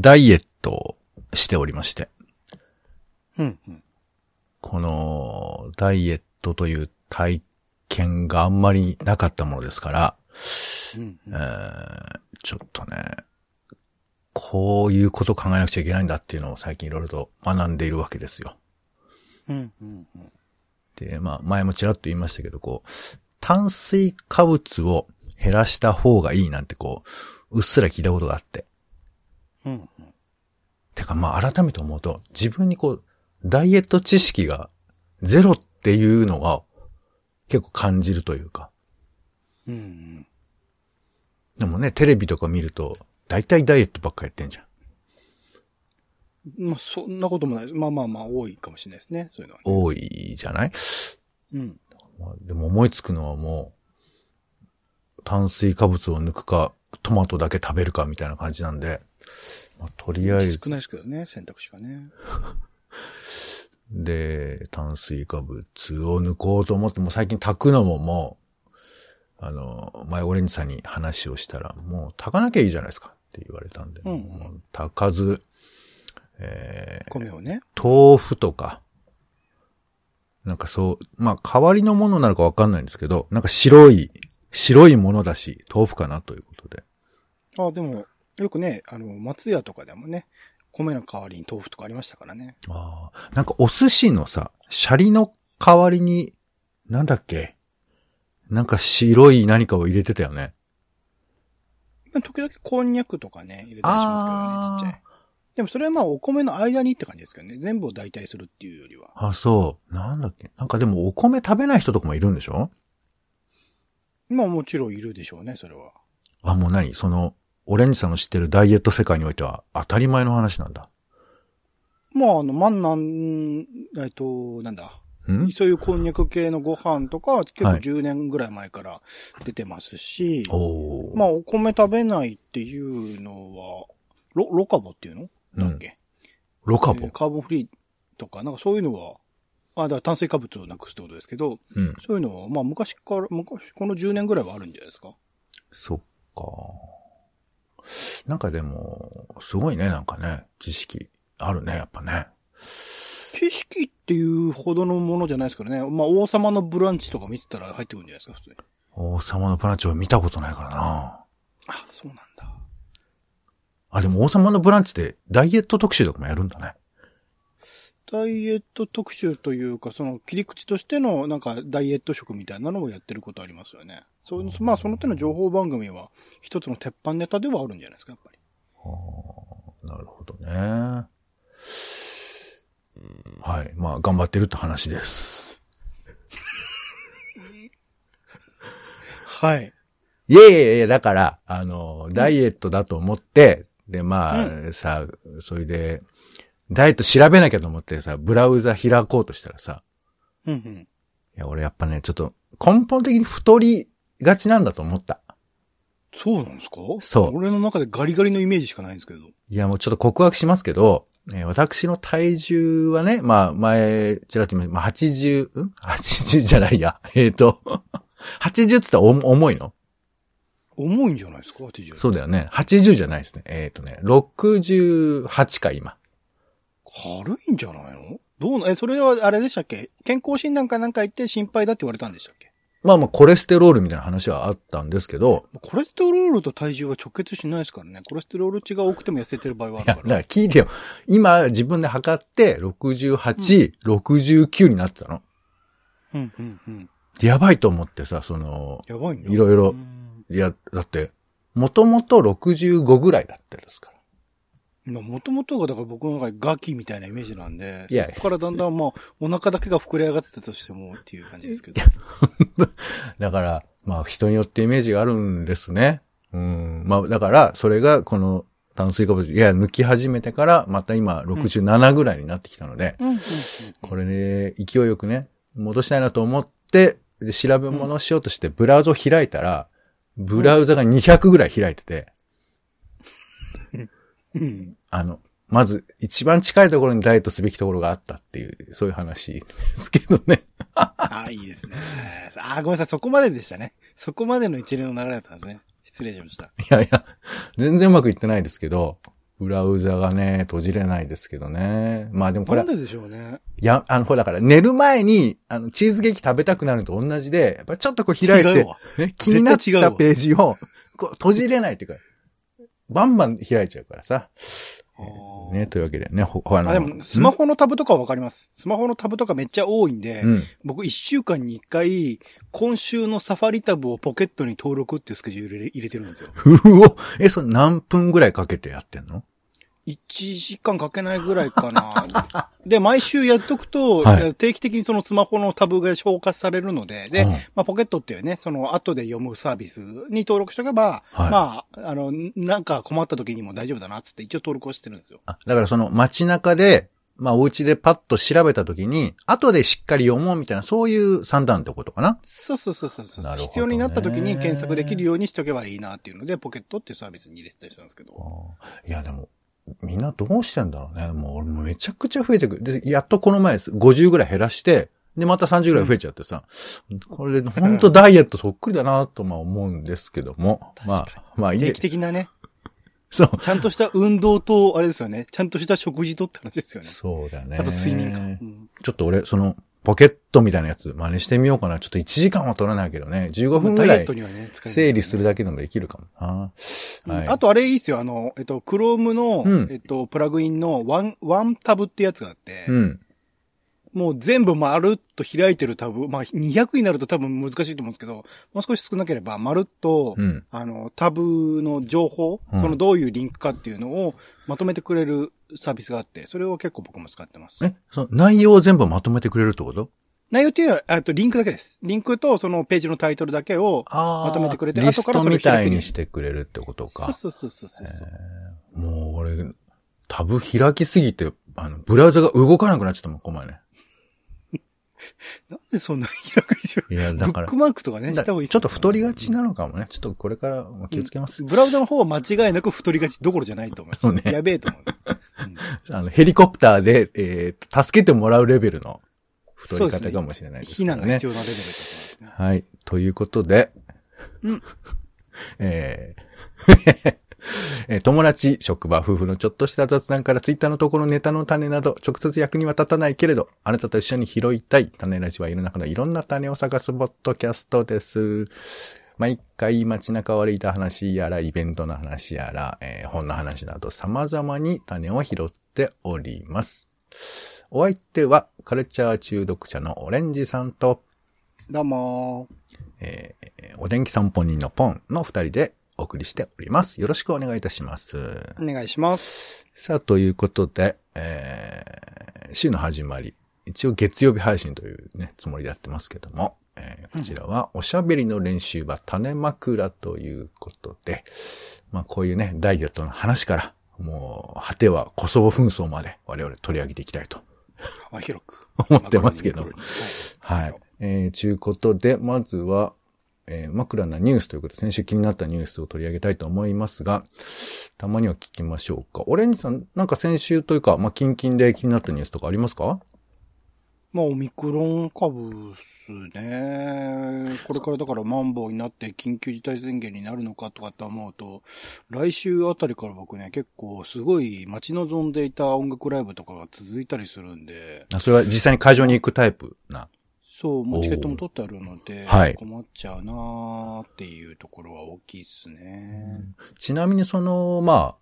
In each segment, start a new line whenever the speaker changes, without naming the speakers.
ダイエットをしておりまして。
うん、うん。
この、ダイエットという体験があんまりなかったものですから、
うん
えーちょっとね、こういうこと考えなくちゃいけないんだっていうのを最近いろいろと学んでいるわけですよ。
うん、うん、うん。
で、まあ、前もちらっと言いましたけど、こう、炭水化物を減らした方がいいなんてこう、うっすら聞いたことがあって。
うん、うん。
てか、まあ、改めて思うと、自分にこう、ダイエット知識がゼロっていうのが結構感じるというか。
うん、うん。
でもね、テレビとか見ると、大体ダイエットばっかやってんじゃん。
まあ、そんなこともないです。まあまあまあ、多いかもしれないですね。そういうのは、ね。
多いじゃない？
うん。
まあでも思いつくのはもう、炭水化物を抜くか、トマトだけ食べるかみたいな感じなんで、まあ、とりあえず
少、ないですけどね、選択肢がね。
で、炭水化物を抜こうと思って、もう最近炊くのももう、あの、前オレンジさんに話をしたら、もう炊かなきゃいいじゃないですかって言われたんで、
うん
炊かず、えー
米をね。
豆腐とか、なんかそう、まあ代わりのものなのかわかんないんですけど、なんか白い、白いものだし、豆腐かなということで。
あ、でも、よくね、あの、松屋とかでもね、米の代わりに豆腐とかありましたからね。
ああ。なんかお寿司のさ、シャリの代わりに、なんだっけ？なんか白い何かを入れてたよね。
まあ時々こんにゃくとかね、入れたりしますけどね、ちっちゃい。でもそれはまあお米の間にって感じですけどね。全部を代替するっていうよりは。
あ、そう。なんだっけ？なんかでもお米食べない人とかもいるんでしょ？
まあもちろんいるでしょうね、それは。
あ、もう何？その、オレンジさんの知ってるダイエット世界においては当たり前の話なんだ。
まああの、マンナン、えっと、なんだ？
ん？
そういうこんにゃく系のご飯とかは結構
はい
10年ぐらい前から出てますし、
おー。
まあお米食べないっていうのは、ロ、ロカボっていうの？だっけ、
ロカボ？
えー。カーボンフリーとか、なんかそういうのは、あ、だから炭水化物をなくすってことですけど、
うん。
そういうのは、まあ昔から、昔、この10年ぐらいはあるんじゃないですか？
そっか。なんかでも、すごいね、なんかね、知識あるね、やっぱね。
景色っていうほどのものじゃないですからね。まあ王様のブランチとか見てたら入ってくるんじゃないですか、普通に。
王様のブランチは見たことないからな。
あ、そうなんだ。
あ、でも王様のブランチでダイエット特集とかもやるんだね。
ダイエット特集というか、その切り口としてのなんかダイエット食みたいなのをやってることありますよね。そういう、まあその手の情報番組は一つの鉄板ネタではあるんじゃないですか、やっぱり。
なるほどね。はい。まあ、頑張ってるって話です。
はい。
いやいやいや、だから、あの、ダイエットだと思って、で、まあ、さ、それで、ダイエット調べなきゃと思ってさ、ブラウザ開こうとしたらさ、
うんうん。
いや、俺やっぱね、ちょっと根本的に太りがちなんだと思った。
そうなんですか？
そう
俺の中でガリガリのイメージしかないんですけど。
いや、もうちょっと告白しますけど、えー私の体重はね、まあ、前、ちらっと言いまあ、80、ん ?80 じゃないや。えっ、と、80つったら重重いの？
重いんじゃないですか ?80。
そうだよね。80じゃないですね。えっ、とね、68か、今。
軽いんじゃないの？どうな、え、それはあれでしたっけ？健康診断かなんか行って心配だって言われたんでしたっけ？
まあまあ、コレステロールみたいな話はあったんですけど、
コレステロールと体重は直結しないですからね。コレステロール値が多くても痩せてる場合はあるから。
から聞いてよ。今、自分で測って、68、69になってたの。
うん、うん、うん。
やばいと思ってさ、その、
やばいんだ。
いろいろ
うん
いや、だって、もともと65ぐらいだったですから。
まあ、もともとが、だから僕の中でガキみたいなイメージなんで、
いや
そこからだんだんまあ、お腹だけが膨れ上がってたとしてもっていう感じですけど。
だから、まあ人によってイメージがあるんですね。うん。まあだから、それがこの炭水化物、いや、抜き始めてから、また今67ぐらいになってきたので、
うん。
これね、勢いよくね、戻したいなと思って、で、調べ物をしようとして、ブラウザを開いたら、ブラウザが200ぐらい開いてて、
うん。
あの、まず、一番近いところにダイエットすべきところがあったっていう、そういう話ですけどね。
ああ、いいですね。あーごめんなさい、そこまででしたね。そこまでの一連の流れだったんですね。失礼しました。
いやいや、全然うまくいってないですけど、ブラウザがね、閉じれないですけどね。まあでもこれは、
なんででしょうね。
いや、あの、ほらだから寝る前に、あの、チーズケーキ食べたくなるのと同じで、やっぱちょっとこう開いてね、気になったページを、こう閉じれないっていうか、バンバン開いちゃうからさ。ね、というわけでね、ほ、ほあの、
あ、でも、スマホのタブとかはわかります。スマホのタブとかめっちゃ多いんで、
うん。
僕一週間に一回、今週のサファリタブをポケットに登録っていうスケジュールで入れてるんですよ。
え、それ何分ぐらいかけてやってんの？
1時間かけないぐらいかな。で、毎週やっとくと、
はい。
定期的にそのスマホのタブが消化されるので、で、
うん。
まあ、ポケットっていうね、その後で読むサービスに登録しとけば、
はい。
まあ、あの、なんか困った時にも大丈夫だなっつって一応登録をしてるんですよ。
あ、だからその街中で、まあお家でパッと調べたときに、後でしっかり読もうみたいな、そういう算段ってことかな？
そうそうそうそうそう、
ね。
必要になった時に検索できるようにしとけばいいなっていうので、ポケットっていうサービスに入れてたりしたんですけど。
いや、でも、みんなどうしてんだろうね。もう俺もめちゃくちゃ増えてくる。で、やっとこの前です。50ぐらい減らして、で、また30ぐらい増えちゃってさ。これで、ほんとダイエットそっくりだなとまあ思うんですけども。まあ、まあいい
定期的なね、
そう。
ちゃんとした運動と、あれですよね、ちゃんとした食事とって話ですよね。
そうだね。
あと睡眠か。うん
ちょっと俺、その、ポケットみたいなやつ真似してみようかな。ちょっと1時間は取らないけどね。15分ぐらい整理するだけでもできるかもな。はい。
あとあれいいっすよ。あの、えっと、Chrome の、
うん
えっと、プラグインの One、OneTab ってやつがあって、
うん。
もう全部まるっと開いてるタブ、まあ、200になると多分難しいと思うんですけど、もう少し少なければ、まるっと、
うん。
あの、タブの情報、
うん
そのどういうリンクかっていうのをまとめてくれるサービスがあって、それを結構僕も使ってます。
え、その内容を全部まとめてくれるってこと？
内容っていうのは、あとリンクだけです。リンクとそのページのタイトルだけを、
あ
まとめてくれて
リスト
後からそれ
みたい
開ける
にしてくれるってことか。
そうそうそうそうそう。
もう俺、タブ開きすぎて、あの、ブラウザが動かなくなっちゃったもん、この前ね。
なんでそんな開くんですよ。
いや、
ブ
だから
ック、マークとかね、し
だ
た方がいい
ちょっと太りがちなのかもね。ちょっとこれから気をつけます。
ブラウザの方は間違いなく太りがちどころじゃないと思います。
ね
やべえと思う。うん
あの、ヘリコプターで、えー助けてもらうレベルの太り方かもしれないです
避難が
ね
必。要なレベルだと思いますね。
はい。ということで、
うん
えーえー友達、職場、夫婦のちょっとした雑談からツイッターのところネタの種など直接役には立たないけれど、あなたと一緒に拾いたい種ラジは世の中のいろんな種を探すポッドキャストです。毎回街中を歩いた話やら、イベントの話やら、えー本の話など様々に種を拾っております。お相手はカルチャー中毒者のオレンジさんと、
どうも
えーお天気散歩人のポンの二人でお送りしております。よろしくお願いいたします。
ー。お願いします。
さあ、ということで、えー週の始まり。一応月曜日配信というね、つもりでやってますけども、えーこちらはおしゃべりの練習場種枕ということで、まあこういうね、ダイエットの話から、もう、果てはコソボ紛争まで我々取り上げていきたいと
幅広く。
思ってますけど
マクロにミクロに
はい。えー、ちゅうことで、まずは、えー、枕なニュースということで、先週気になったニュースを取り上げたいと思いますが、たまには聞きましょうか。オレンジさん、なんか先週というか、まあ、キンキンで気になったニュースとかありますか？
まあ、オミクロン株っすね。これからだからマンボウになって緊急事態宣言になるのかとかって思うと、来週あたりから僕ね、結構すごい待ち望んでいた音楽ライブとかが続いたりするんで、
あそれは実際に会場に行くタイプな？
そう、もうチケットも取ってあるので、
はい。
困っちゃうなーっていうところは大きいっすね。
ちなみにその、ま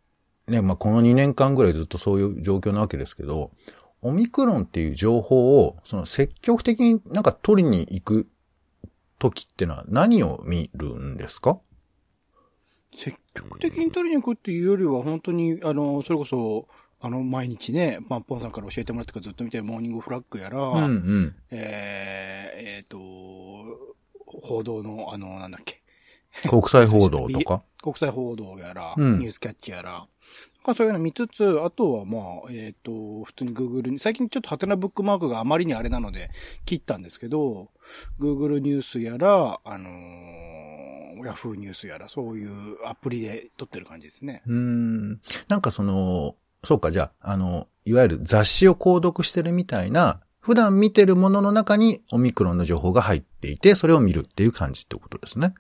あ、ね、まあ、この2年間ぐらいずっとそういう状況なわけですけど、オミクロンっていう情報を、その積極的になんか取りに行く時ってのは何を見るんですか？
積極的に取りに行くっていうよりは、本当に、あの、それこそ、あの、毎日ね、まあ、ポンさんから教えてもらってからずっと見てるモーニングフラッグやら、
うんうん。
えー、えーと、報道の、あの、なんだっけ、
国際報道とか？
国際報道やら、
うん
ニュースキャッチやら、まあそういうの見つつ、あとはまあ、えっ、と、普通に Google に、最近ちょっとハテナブックマークがあまりにあれなので切ったんですけど、Google ニュースやら、あのー、Yahoo ニュースやら、そういうアプリで撮ってる感じですね。
うーん。なんかその、そうか、じゃあ、あの、いわゆる雑誌を購読してるみたいな、普段見てるものの中にオミクロンの情報が入っていて、それを見るっていう感じってことですね。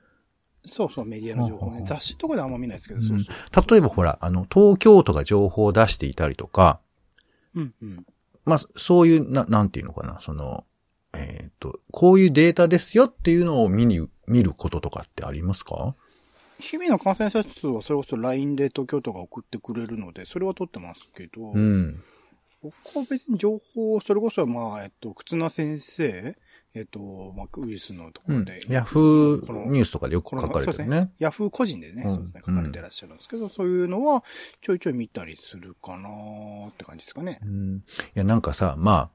そうそう、メディアの情報ね。雑誌とかであんま見ないですけど、
うん
そうそう。
例えばほら、あの、東京都が情報を出していたりとか、
うんうん。
まあ、そういう、な、なんていうのかな、その、えっ、と、こういうデータですよっていうのを見に、見ることとかってありますか？
日々の感染者数はそれこそ LINE で東京都が送ってくれるので、それは取ってますけど、
うん。
僕は別に情報、それこそまあ、えっと、忽那先生、えっと、まあ、ウイルスのとこ
うん
ろで。。
ヤフ
この
ーニュースとかでよく書かれてるね。
ヤフー個人でね、
うん
そうですね、書かれてらっしゃるんですけど、そういうのはちょいちょい見たりするかなーって感じですかね。
うん。いや、なんかさ、まあ、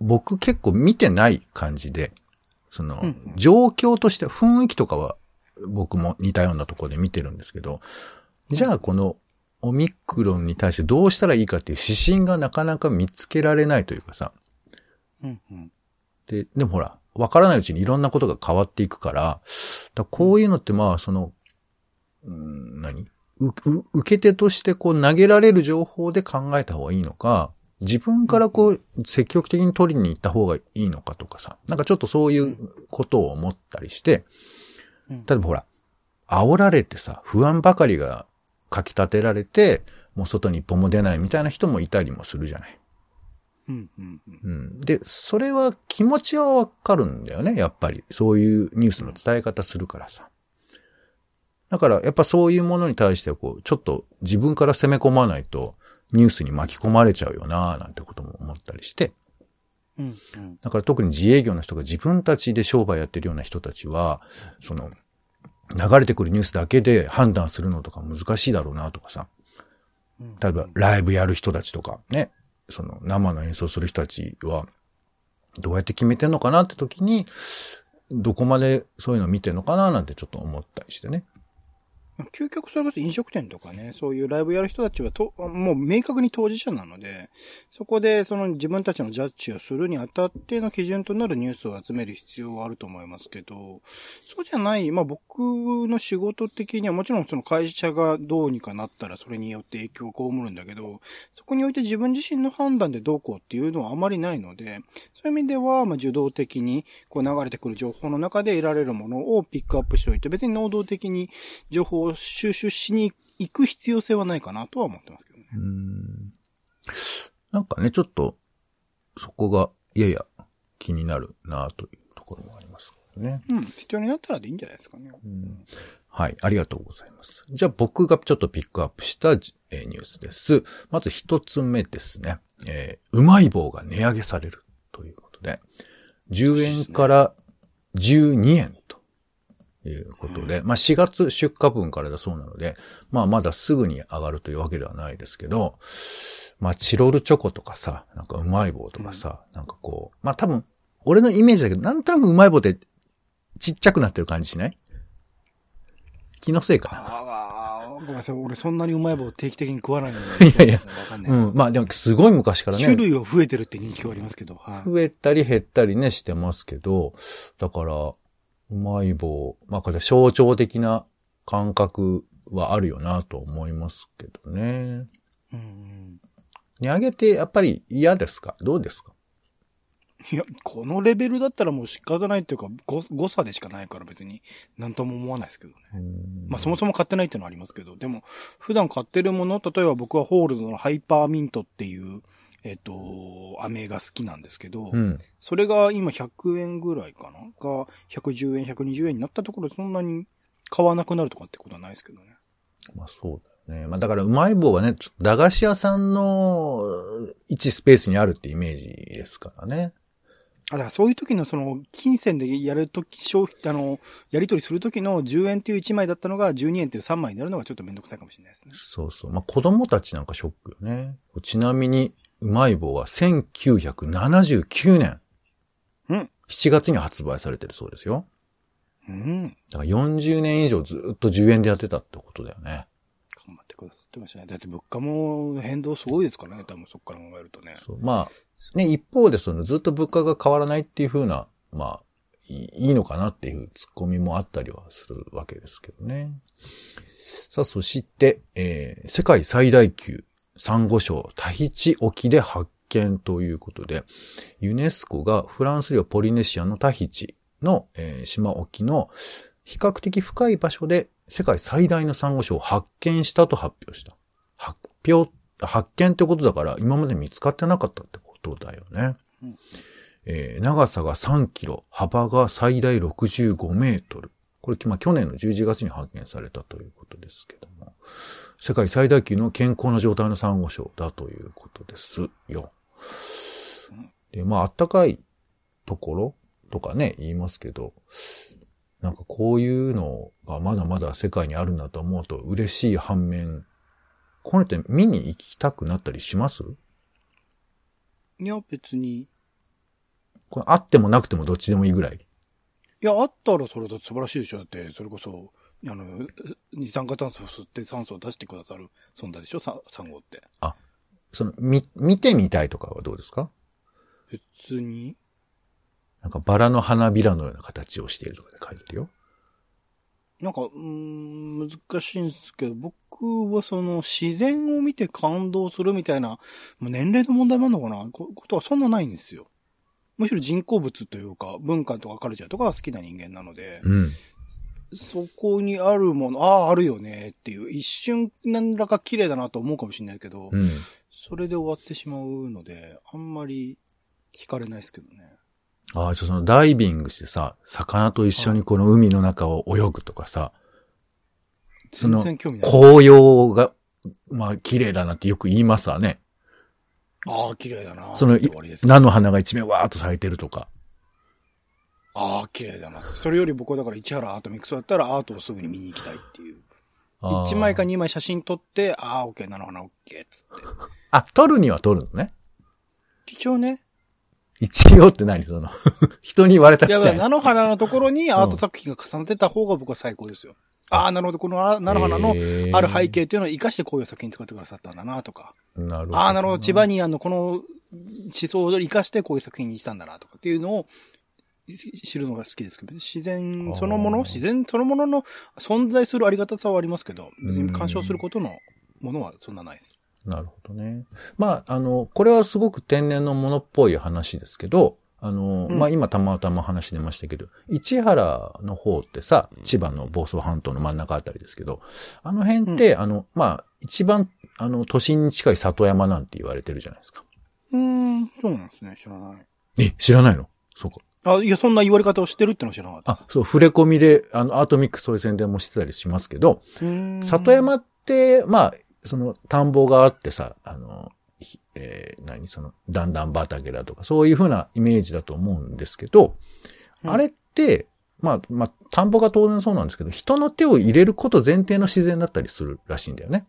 僕結構見てない感じで、その、
うんうん
状況として雰囲気とかは僕も似たようなところで見てるんですけど、じゃあこのオミクロンに対してどうしたらいいかっていう指針がなかなか見つけられないというかさ、
うんうん。
で、でもほら、わからないうちにいろんなことが変わっていくから、だこういうのってまあ、その、うん、何？受け手としてこう投げられる情報で考えた方がいいのか、自分からこう積極的に取りに行った方がいいのかとかさ、なんかちょっとそういうことを思ったりして、
うん
例えばほら、煽られてさ、不安ばかりがかき立てられて、もう外に一歩も出ないみたいな人もいたりもするじゃない。
うんうん。
で、それは気持ちはわかるんだよね、やっぱり。そういうニュースの伝え方するからさ。だから、やっぱそういうものに対しては、こう、ちょっと自分から攻め込まないと、ニュースに巻き込まれちゃうよな、なんてことも思ったりして。
うんうん。
だから特に自営業の人が自分たちで商売やってるような人たちは、その、流れてくるニュースだけで判断するのとか難しいだろうなとかさ。
うん
例えばライブやる人たちとかね、その生の演奏する人たちは、どうやって決めてんのかなって時に、どこまでそういうの見てんのかななんてちょっと思ったりしてね。
究極それこそ飲食店とかね、そういうライブやる人たちはと、もう明確に当事者なので、そこでその自分たちのジャッジをするにあたっての基準となるニュースを集める必要はあると思いますけど、そうじゃない、まあ僕の仕事的にはもちろんその会社がどうにかなったらそれによって影響を被るんだけど、そこにおいて自分自身の判断でどうこうっていうのはあまりないので、そういう意味では、まあ受動的にこう流れてくる情報の中で得られるものをピックアップしておいて、別に能動的に情報を収集しに行く必要性はないかなとは思ってますけどね。
うーん。なんかね、ちょっと、そこが、やや気になるなというところもありますね。
うん。必要になったらでいいんじゃないですかね。
うんはい、ありがとうございます。じゃあ僕がちょっとピックアップした、えーニュースです。まず一つ目ですね。えーうまい棒が値上げされるということで、10円から12円ということで、まあ4月出荷分からだそうなので、まあまだすぐに上がるというわけではないですけど、まあチロルチョコとかさ、なんかうまい棒とかさ、なんかこう、まあ多分、俺のイメージだけど、なんとなくうまい棒ってちっちゃくなってる感じしない？気のせいか
ああ、ごめんなさい。俺そんなにうまい棒定期的に食わないので。
いやいや
わかんな
な。
い。
うん。まあでもすごい昔からね。
種類は増えてるって人気はありますけど。はい。
増えたり減ったりね、してますけど、だから、うまい棒、まあこれ象徴的な感覚はあるよなと思いますけどね。
うんうん。
値上げってやっぱり嫌ですか？どうですか？
いや、このレベルだったらもう仕方ないっていうか、誤誤差でしかないから別に何とも思わないですけどね。まあそもそも買ってないっていうのはありますけど、でも普段買ってるもの、例えば僕はホールズのハイパーミントっていう、えっ、と、飴が好きなんですけど、
うん。
それが今100円ぐらいかな？が、110円、120円になったところでそんなに買わなくなるとかってことはないですけどね。
まあそうだよね。まあだからうまい棒はね、ちょっと駄菓子屋さんの一スペースにあるってイメージですからね。
あ、だからそういう時のその、金銭でやるとき、消費、あの、やり取りする時の10円っていう1枚だったのが12円っていう3枚になるのがちょっとめんどくさいかもしれないですね。
そうそう。まあ子供たちなんかショックよね。ちなみに、うまい棒は1979年。
うん。
7月に発売されてるそうですよ。
うん。
だから40年以上ずっと10円でやってたってことだよね。
頑張ってくださってましたね。だって物価も変動すごいですからね、多分そこから考えるとね。
そうまあ、ね、一方でそのずっと物価が変わらないっていう風な、まあ、いいいのかなっていうツッコミもあったりはするわけですけどね。さあ、そして、えー世界最大級サンゴ礁タヒチ沖で発見ということで、ユネスコがフランス領ポリネシアのタヒチの、えー島沖の比較的深い場所で世界最大のサンゴ礁を発見したと発表した。発表、発見ってことだから今まで見つかってなかったってことだよね。
うん
えー長さが3キロ、幅が最大65メートル。これ、まあ、去年の11月に発見されたということですけども、世界最大級の健康な状態のサンゴ礁だということですよ。で、まあ、暖かいところとかね、言いますけど、なんかこういうのがまだまだ世界にあるんだと思うと嬉しい反面、これって見に行きたくなったりします？
いや、別に。
これあってもなくてもどっちでもいいぐらい。
いや、あったらそれだって素晴らしいでしょ。だって、それこそ、あの、二酸化炭素を吸って酸素を出してくださる存在でしょ、ササンゴって。
その、み、見てみたいとかはどうですか？
別に？
なんかバラの花びらのような形をしているとかで書いてるよ。
なんか、うーん、難しいんですけど、僕はその自然を見て感動するみたいな、もう年齢の問題もあるのかな？こことはそんなないんですよ。むしろ人工物というか、文化とかカルチャーとかが好きな人間なので、
うん。
そこにあるもの、ああ、あるよねっていう、一瞬何らか綺麗だなと思うかもしれないけど、
うん。
それで終わってしまうので、あんまり惹かれないですけどね。
ああ、じゃあそのダイビングしてさ、魚と一緒にこの海の中を泳ぐとかさ、その。紅葉が、まあ綺麗だなってよく言いますわね。
ああ、綺麗だな。
その菜の花が一面わーっと咲いてるとか。
ああ、綺麗だな。それより僕はだから市原アートミックスだったらアートをすぐに見に行きたいっていう。
あー
1枚か2枚写真撮って、ああ、オッケーなのかな、オッケーっつって。
あ、撮るには撮るのね？
一応ね。
一応って何その、人に言われた
いや、
みたいな。
菜の花のところにアート作品が重なってた方が僕は最高ですよ。ああ、なるほど。このあ菜の花のある背景っていうのを活かしてこういう作品使ってくださったんだなとか。
なるほど。
ああ、なるほど。千葉にあの、この思想を活かしてこういう作品にしたんだなとかっていうのをし知るのが好きですけど、自然そのもの、自然そのものの存在するありがたさはありますけど、別に干渉することのものはそんなないです。
なるほどね。まあ、あの、これはすごく天然のものっぽい話ですけど、あの、
うん
まあ、今たまたま話出ましたけど、市原の方ってさ、千葉の房総半島の真ん中あたりですけど、あの辺って、あの、まあ、一番、あの、都心に近い里山なんて言われてるじゃないですか。
うーん、そうなんですね。知らない。
え、知らないの？そうか。
あ、いや、そんな言われ方をしてるってのは知らなかった
あ、そう、触れ込みで、あの、アートミックスそういう宣伝もしてたりしますけど、里山って、まあ、その田んぼがあってさ、あの、ひえー何その、段々畑だとか、そういうふうなイメージだと思うんですけど、
うん。
あれって、まあ、まあ、田んぼが当然そうなんですけど、人の手を入れること前提の自然だったりするらしいんだよね。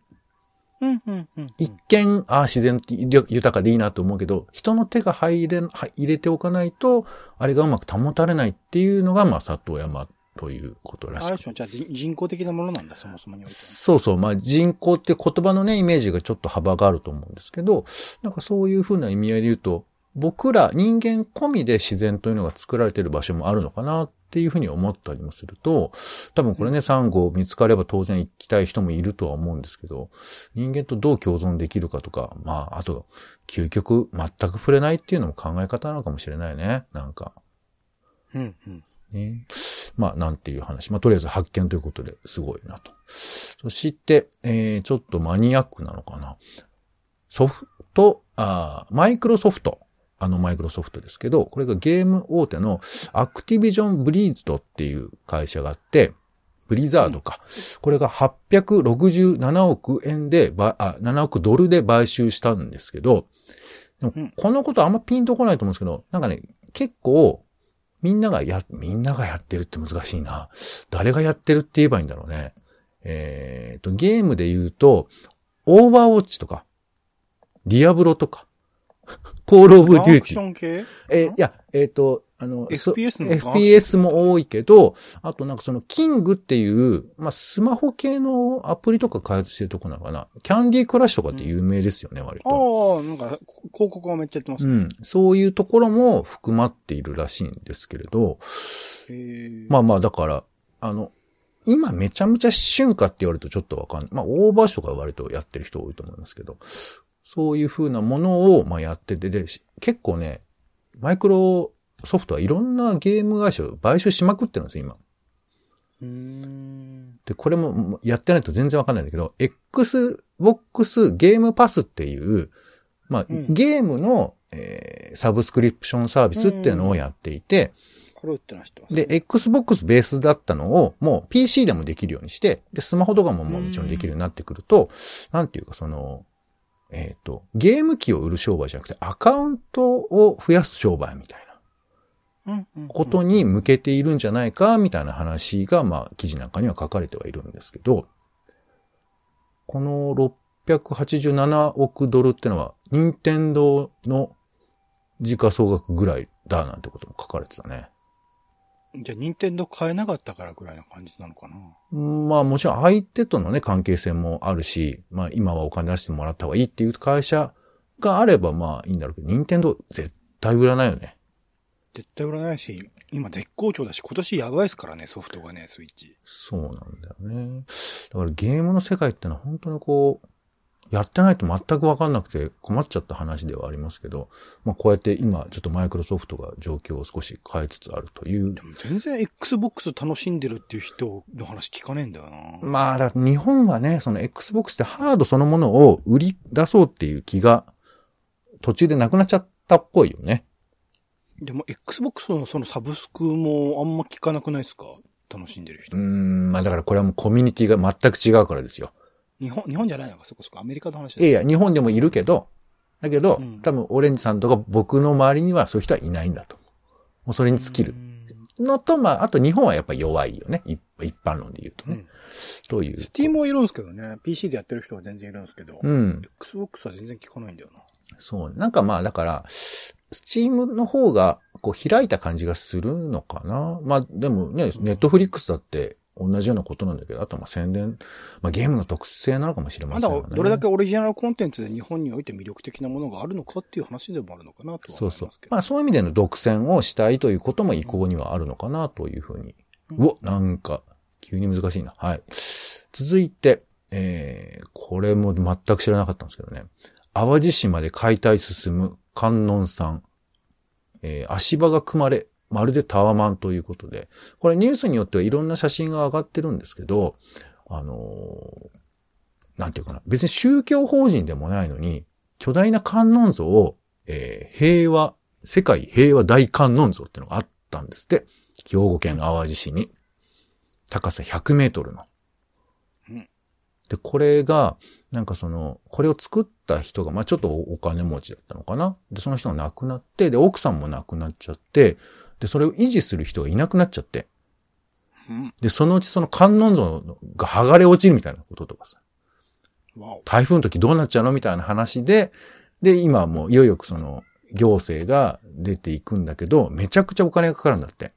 一見、ああ、自然豊かでいいなと思うけど、人の手が入れ、は入れておかないと、あれがうまく保たれないっていうのが、まあ、里山ということらしい
あれでしょ、じゃあ人人工的なものなんだ、そもそもにおいては。
そうそう。まあ人口って言葉のね、イメージがちょっと幅があると思うんですけど、なんかそういうふうな意味合いで言うと、僕ら人間込みで自然というのが作られている場所もあるのかなっていうふうに思ったりもすると、多分これね、サンゴ見つかれば当然行きたい人もいるとは思うんですけど、人間とどう共存できるかとか、まあ、あと、究極全く触れないっていうのも考え方なのかもしれないね。なんか。
うん、うん。
ね。まあ、なんていう話。まあ、とりあえず発見ということですごいなと。そして、えー、ちょっとマニアックなのかな。ソフト、あマイクロソフト。あのマイクロソフトですけど、これがゲーム大手のアクティビジョンブリーズドっていう会社があって、ブリザードか。これが867億円で、ばあ、7億ドルで買収したんですけど、でも
うん
このことあんまピンとこないと思うんですけど、なんかね、結構、みんながや、みんながやってるって難しいな。誰がやってるって言えばいいんだろうね。えっ、と、ゲームで言うと、オーバーウォッチとか、ディアブロとか、コールオブデュ
アクシ
ーティー。
ョン系？
えーいや、えっ、と、あの、そ
FPS のか
FPS も多いけど、あとなんかその、キングっていう、まあ、スマホ系のアプリとか開発してるとこなのかな。キャンディークラッシュとかって有名ですよね、割と。
ああ、なんか、こ広告がめっちゃやってますね。
うん。そういうところも含まっているらしいんですけれど、まあまあ、だから、あの、今めちゃめちゃ瞬かって言われるとちょっとわかんない。まあ、オーバーシとか割とやってる人多いと思いますけど、そういう風なものを、まあ、やってて、で、し結構ね、マイクロソフトはいろんなゲーム会社を買収しまくってるんですよ、今。で、これもやってないと全然わかんないんだけど、Xbox ゲームパスっていう、まあ、
うん
ゲームの、えーサブスクリプションサービスっていうのをやっていて、
これってのは知ってます？
で、Xbox ベースだったのを、もう PC でもできるようにして、で、スマホとかももちろんできるようになってくると、なんていうかその、えっ、と、ゲーム機を売る商売じゃなくて、アカウントを増やす商売みたいなことに向けているんじゃないか、みたいな話が、まあ、記事なんかには書かれてはいるんですけど、この687億ドルってのは、任天堂の時価総額ぐらいだなんてことも書かれてたね。
じゃあ、任天堂買えなかったからぐらいの感じなのかな？
まあもちろん相手とのね、関係性もあるし、まあ今はお金出してもらった方がいいっていう会社があればまあいいんだろうけど、任天堂絶対売らないよね。
絶対売らないし、今絶好調だし、今年やばいですからね、ソフトがね、スイッチ。
そうなんだよね。だからゲームの世界ってのは本当にこう、やってないと全くわかんなくて困っちゃった話ではありますけど、まあこうやって今ちょっとマイクロソフトが状況を少し変えつつあるという
でも全然 Xbox 楽しんでるっていう人の話聞かねえんだよな。
まあ、だ日本はね、その Xbox ってハードそのものを売り出そうっていう気が途中でなくなっちゃったっぽいよね。
でも Xbox のそのサブスクもあんま聞かなくないですか？楽しんでる人
うー。ん、まあだからこれはもうコミュニティが全く違うからですよ。
日本、日本じゃないのか、そこそこアメリカの話です
いやいや、日本でもいるけど、だけど、
うん
多分オレンジさんとか僕の周りにはそういう人はいないんだと。もうそれに尽きる
う。ん
のと、まあ、あと日本はやっぱ弱いよね。一一般論で言うとね。
うん。
という。
スティームはいるんですけどね。PC でやってる人は全然いるんですけど。
うん。
Xbox は全然聞かないんだよな。
そう。なんかまあ、だから、スチームの方が、こう、開いた感じがするのかな。まあ、でもね、ネットフリックスだって同じようなことなんだけど、あとまあ宣伝、まあゲームの特性なのかもしれま
まだ
せんよね。
どれだけオリジナルコンテンツで日本において魅力的なものがあるのかっていう話でもあるのかなとは
そうそう
ますけ。ど。
まあそういう意味での独占をしたいということも意向にはあるのかなというふうに。
うん
うわ、なんか、急に難しいな。はい。続いて、えー、これも全く知らなかったんですけどね。淡路島で解体進む観音さん。えー、足場が組まれ、まるでタワマンということで、これニュースによってはいろんな写真が上がってるんですけど、あのーなんていうかな、別に宗教法人でもないのに、巨大な観音像を、えー平和、世界平和大観音像っていうのがあったんですって。兵庫県の淡路市に。高さ100メートルの。
うん
で、これが、なんかその、これを作った人が、まあちょっとお金持ちだったのかな。で、その人が亡くなって、で、奥さんも亡くなっちゃって、で、それを維持する人がいなくなっちゃって。
うん。
で、そのうちその観音像が剥がれ落ちるみたいなこととかさ。台風の時どうなっちゃうのみたいな話で、で、今はもういよいよその行政が出ていくんだけど、めちゃくちゃお金がかかるんだって。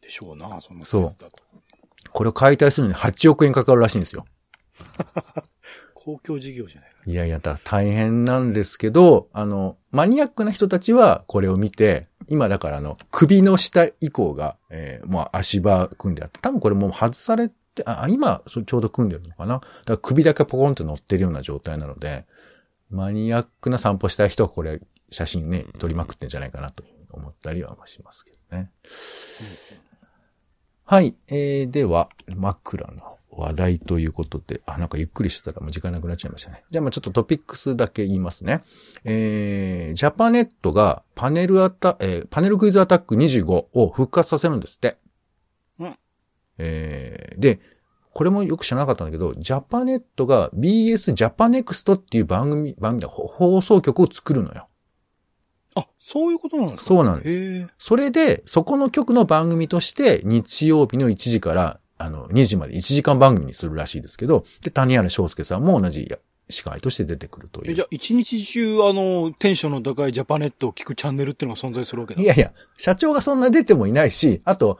でしょうな、そんな
そう。これを解体するのに8億円かかるらしいんですよ。
公共事業じゃないか。
いやいや、大変なんですけど、あの、マニアックな人たちはこれを見て、今だからあの、首の下以降が、えー、もう足場組んであって、多分これもう外されて、あ、今、ちょうど組んでるのかな？だから首だけポコンと乗ってるような状態なので、マニアックな散歩したい人はこれ、写真ね、撮りまくってんじゃないかなと思ったりはしますけどね。はい。えー、では、枕の話題ということで、あ、なんかゆっくりしてたらもう時間なくなっちゃいましたね。じゃあまあちょっとトピックスだけ言いますね。えー、ジャパネットがパネルアタ、えーパネルクイズアタック25を復活させるんですって。
うん
えー、で、これもよく知らなかったんだけど、ジャパネットが BS ジャパネクストっていう番組、番組でほ放送局を作るのよ。
あ、そういうことなんですか？
そうなんです。それで、そこの局の番組として、日曜日の1時から、あの、2時まで1時間番組にするらしいですけど、で、谷原章介さんも同じ司会として出てくるとい
え、
う。
じゃあ、一日中、あの、テンションの高いジャパネットを聞くチャンネルっていうのが存在するわけだ。
いやいや、社長がそんな出てもいないし、あと、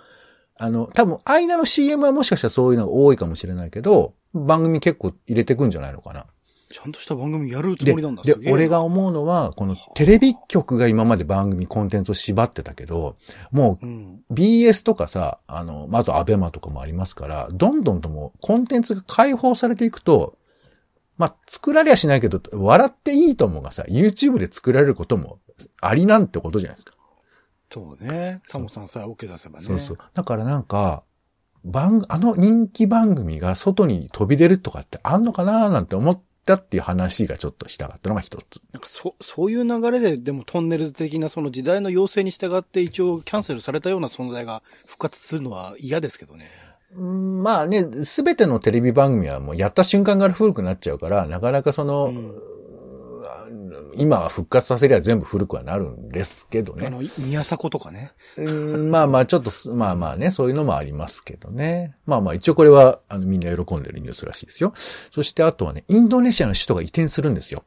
あの、多分、間の CM はもしかしたらそういうのが多いかもしれないけど、番組結構入れてくんじゃないのかな。
ちゃんとした番組やるつ
で
もりなんだ。
です
げえな
俺が思うのは、このテレビ局が今まで番組コンテンツを縛ってたけど、もう
うん。
BS とかさ、あの、まあ、あとアベマとかもありますから、どんどんともうコンテンツが解放されていくと、まあ、作られやしないけど、笑っていいともがさ、YouTube で作られることもありなんてことじゃないですか。
そうね。タモさんさえ OK 出せばね。
そうそう。だからなんか、番、あの人気番組が外に飛び出るとかってあんのかななんて思ったっていう話がちょっとしたかったのが一つ。
なんかそ、そういう流れで、でもトンネルズ的なその時代の要請に従って一応キャンセルされたような存在が復活するのは嫌ですけどね。
うんまあね、すべてのテレビ番組はもうやった瞬間から古くなっちゃうから、なかなかその、
うん
今は復活させりゃ全部古くはなるんですけどね。
あの、宮迫とかね。
うんまあまあ、ちょっとす、まあまあね、そういうのもありますけどね。まあまあ、一応これは、あの、みんな喜んでるニュースらしいですよ。そしてあとはね、インドネシアの首都が移転するんですよ。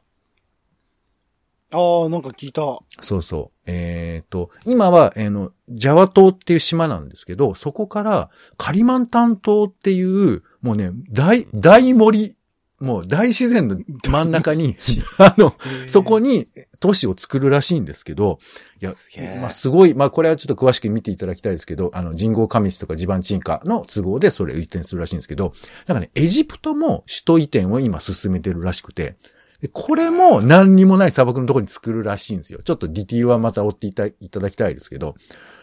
ああ、なんか聞いた。
そうそう。えっ、と、今は、えーの、ジャワ島っていう島なんですけど、そこから、カリマンタン島っていう、もうね、大、大森、もう大自然の真ん中に、あの、そこに都市を作るらしいんですけど、いや
す
まあすごい、まあこれはちょっと詳しく見ていただきたいですけど、あの人口過密とか地盤沈下の都合でそれを移転するらしいんですけど、なんかね、エジプトも首都移転を今進めてるらしくて、でこれも何にもない砂漠のところに作るらしいんですよ。ちょっとディティールはまた追っていただきたいですけど、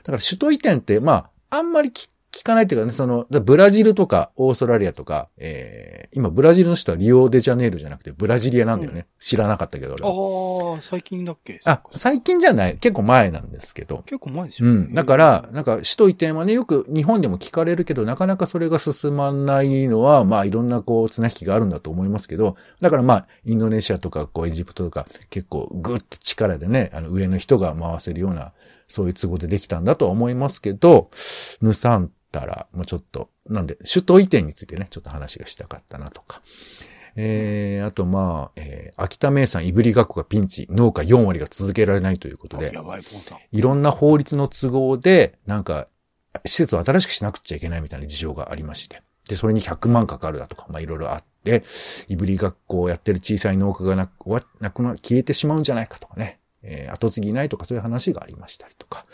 だから首都移転って、まあ、あんまり聞聞かないっていうかね、その、だブラジルとかオーストラリアとか、えー、今ブラジルの人はリオデジャネイロじゃなくてブラジリアなんだよね。知らなかったけど、俺は
ああ、最近だっけ？
あ、最近じゃない。結構前なんですけど。
結構前ですよ。
うん。だから、なんか、首都移転はね、よく日本でも聞かれるけど、なかなかそれが進まないのは、まあ、いろんなこう、綱引きがあるんだと思いますけど、だからまあ、インドネシアとか、こう、エジプトとか、結構、ぐっと力でね、あの、上の人が回せるような、そういう都合でできたんだとは思いますけど、ヌサンタラ、もうちょっと、なんで、首都移転についてね、ちょっと話がしたかったなとか。えー、あとまあ、えー、秋田名産いぶりがっこがピンチ、農家4割が続けられないということで、
やばい、ポンさん。
いろんな法律の都合で、なんか、施設を新しくしなくちゃいけないみたいな事情がありまして。で、それに100万かかるだとか、まあいろいろあって、いぶりがっこをやってる小さい農家がなく、なくな、消えてしまうんじゃないかとかね。えー後継ぎいないとかそういう話がありましたりとか。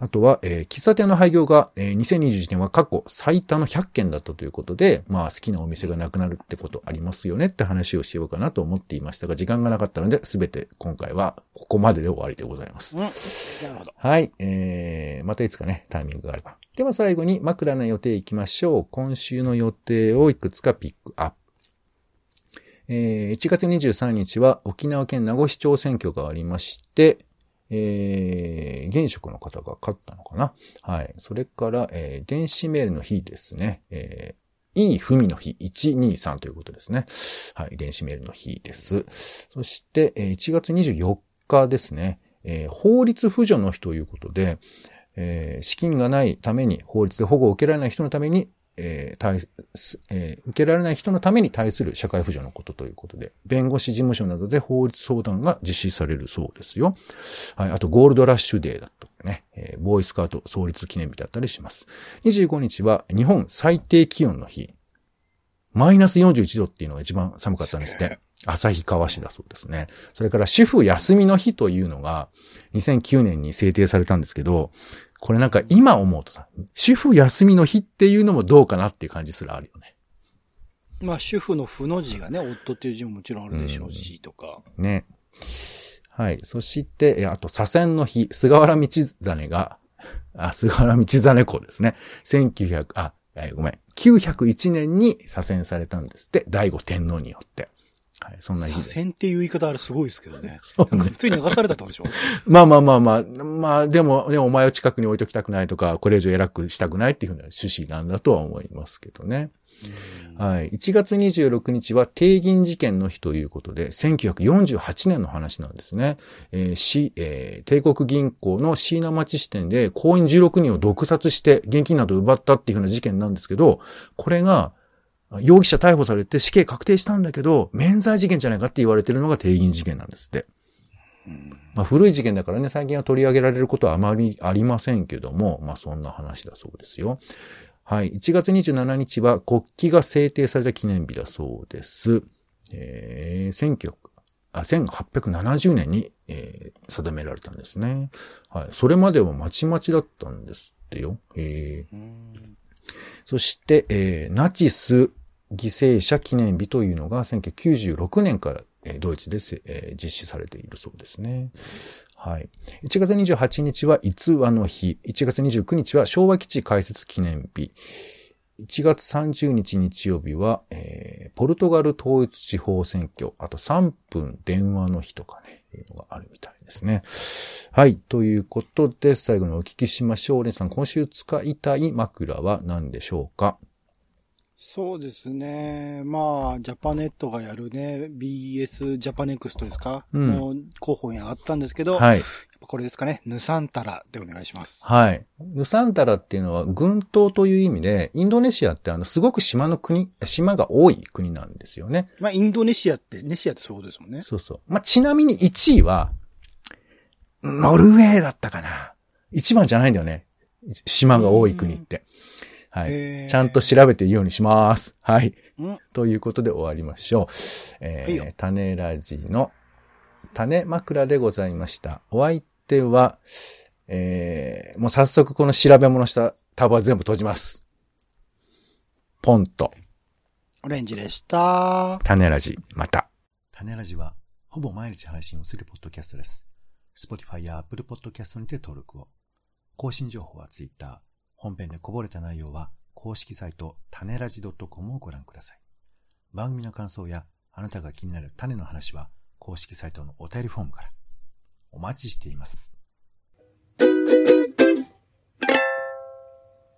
あとは、えー喫茶店の廃業が、えー2021年は過去最多の100件だったということで、まあ好きなお店がなくなるってことありますよねって話をしようかなと思っていましたが、時間がなかったので、すべて今回はここまでで終わりでございます。
うん。なるほど。
はい。えー、またいつかね、タイミングがあれば。では最後に枕の予定行きましょう。今週の予定をいくつかピックアップ。えー、1月23日は沖縄県名護市長選挙がありまして、えー、現職の方が勝ったのかなはい。それから、えー、電子メールの日ですね。えー、いいふみの日123ということですね。はい。電子メールの日です。そして、え1月24日ですね。えー法律扶助の日ということで、えー資金がないために、法律で保護を受けられない人のために、えー対すえー受けられない人のために対する社会扶助のことということで、弁護士事務所などで法律相談が実施されるそうですよ。はい。あと、ゴールドラッシュデーだとかね、えーボーイスカート創立記念日だったりします。25日は日本最低気温の日。マイナス41度っていうのが一番寒かったんですね。旭川市だそうですね。それから主婦休みの日というのが2009年に制定されたんですけど、これなんか今思うとさ、主婦休みの日っていうのもどうかなっていう感じすらあるよね。
まあ、主婦の負の字がね、夫っていう字ももちろんあるでしょうし、とか。
ね。はい。そして、えあと、左遷の日、菅原道真が、あ、菅原道真公ですね。1900、あ、えごめん。901年に左遷されたんですって、醍醐天皇によって。はい。そんな日で。
左遷っていう言い方あれすごいですけどね。普通に流されたってことでしょ？
まあまあまあまあ、まあでも、ね、お前を近くに置いときたくないとか、これ以上偉くしたくないっていうふうな趣旨なんだとは思いますけどね。はい。1月26日は定銀事件の日ということで、1948年の話なんですね。えーしえー帝国銀行の椎名町支店で行員16人を毒殺して現金などを奪ったっていうふうな事件なんですけど、これが、容疑者逮捕されて死刑確定したんだけど、免罪事件じゃないかって言われてるのが定銀事件なんですって。まあ、古い事件だからね、最近は取り上げられることはあまりありませんけども、まあそんな話だそうですよ。はい。1月27日は国旗が制定された記念日だそうです。えー、1900あ1870年に、えー定められたんですね。はい。それまではまちまちだったんですってよ。えー
うん
そして、えーナチス犠牲者記念日というのが1996年から、えードイツで、えー実施されているそうですね。はい。1月28日は逸話の日。1月29日は昭和基地開設記念日。1月30日日曜日は、えー、ポルトガル統一地方選挙、あと3分電話の日とかね、いうのがあるみたいですね。はい。ということで、最後にお聞きしましょう。レンさん、今週使いたい枕は何でしょうか？
そうですね。まあ、ジャパネットがやるね、BS ジャパネクストですか、うん、もう候補にあったんですけど、はい。これですかね、ヌサンタラでお願いします。
はい。ヌサンタラっていうのは群島という意味で、インドネシアってあの、すごく島の国、島が多い国なんですよね。
まあ、インドネシアって、ネシアってそうですもんね。
そうそう。まあ、ちなみに1位は、ノルウェーだったかな。1番じゃないんだよね。島が多い国って。はい。ちゃんと調べていいようにします。はい。ということで終わりましょう。えー、はい、種ラジの種枕でございました。お相手は、えー、もう早速この調べ物したタブは全部閉じます。ポンと。
オレンジでした。
種ラジ、また。種ラジは、ほぼ毎日配信をするポッドキャストです。Spotify や Apple Podcast にて登録を。更新情報は Twitter。本編でこぼれた内容は、公式サイト、種ラジ .com をご覧ください。番組の感想や、あなたが気になる種の話は、公式サイトのお便りフォームから。お待ちしています。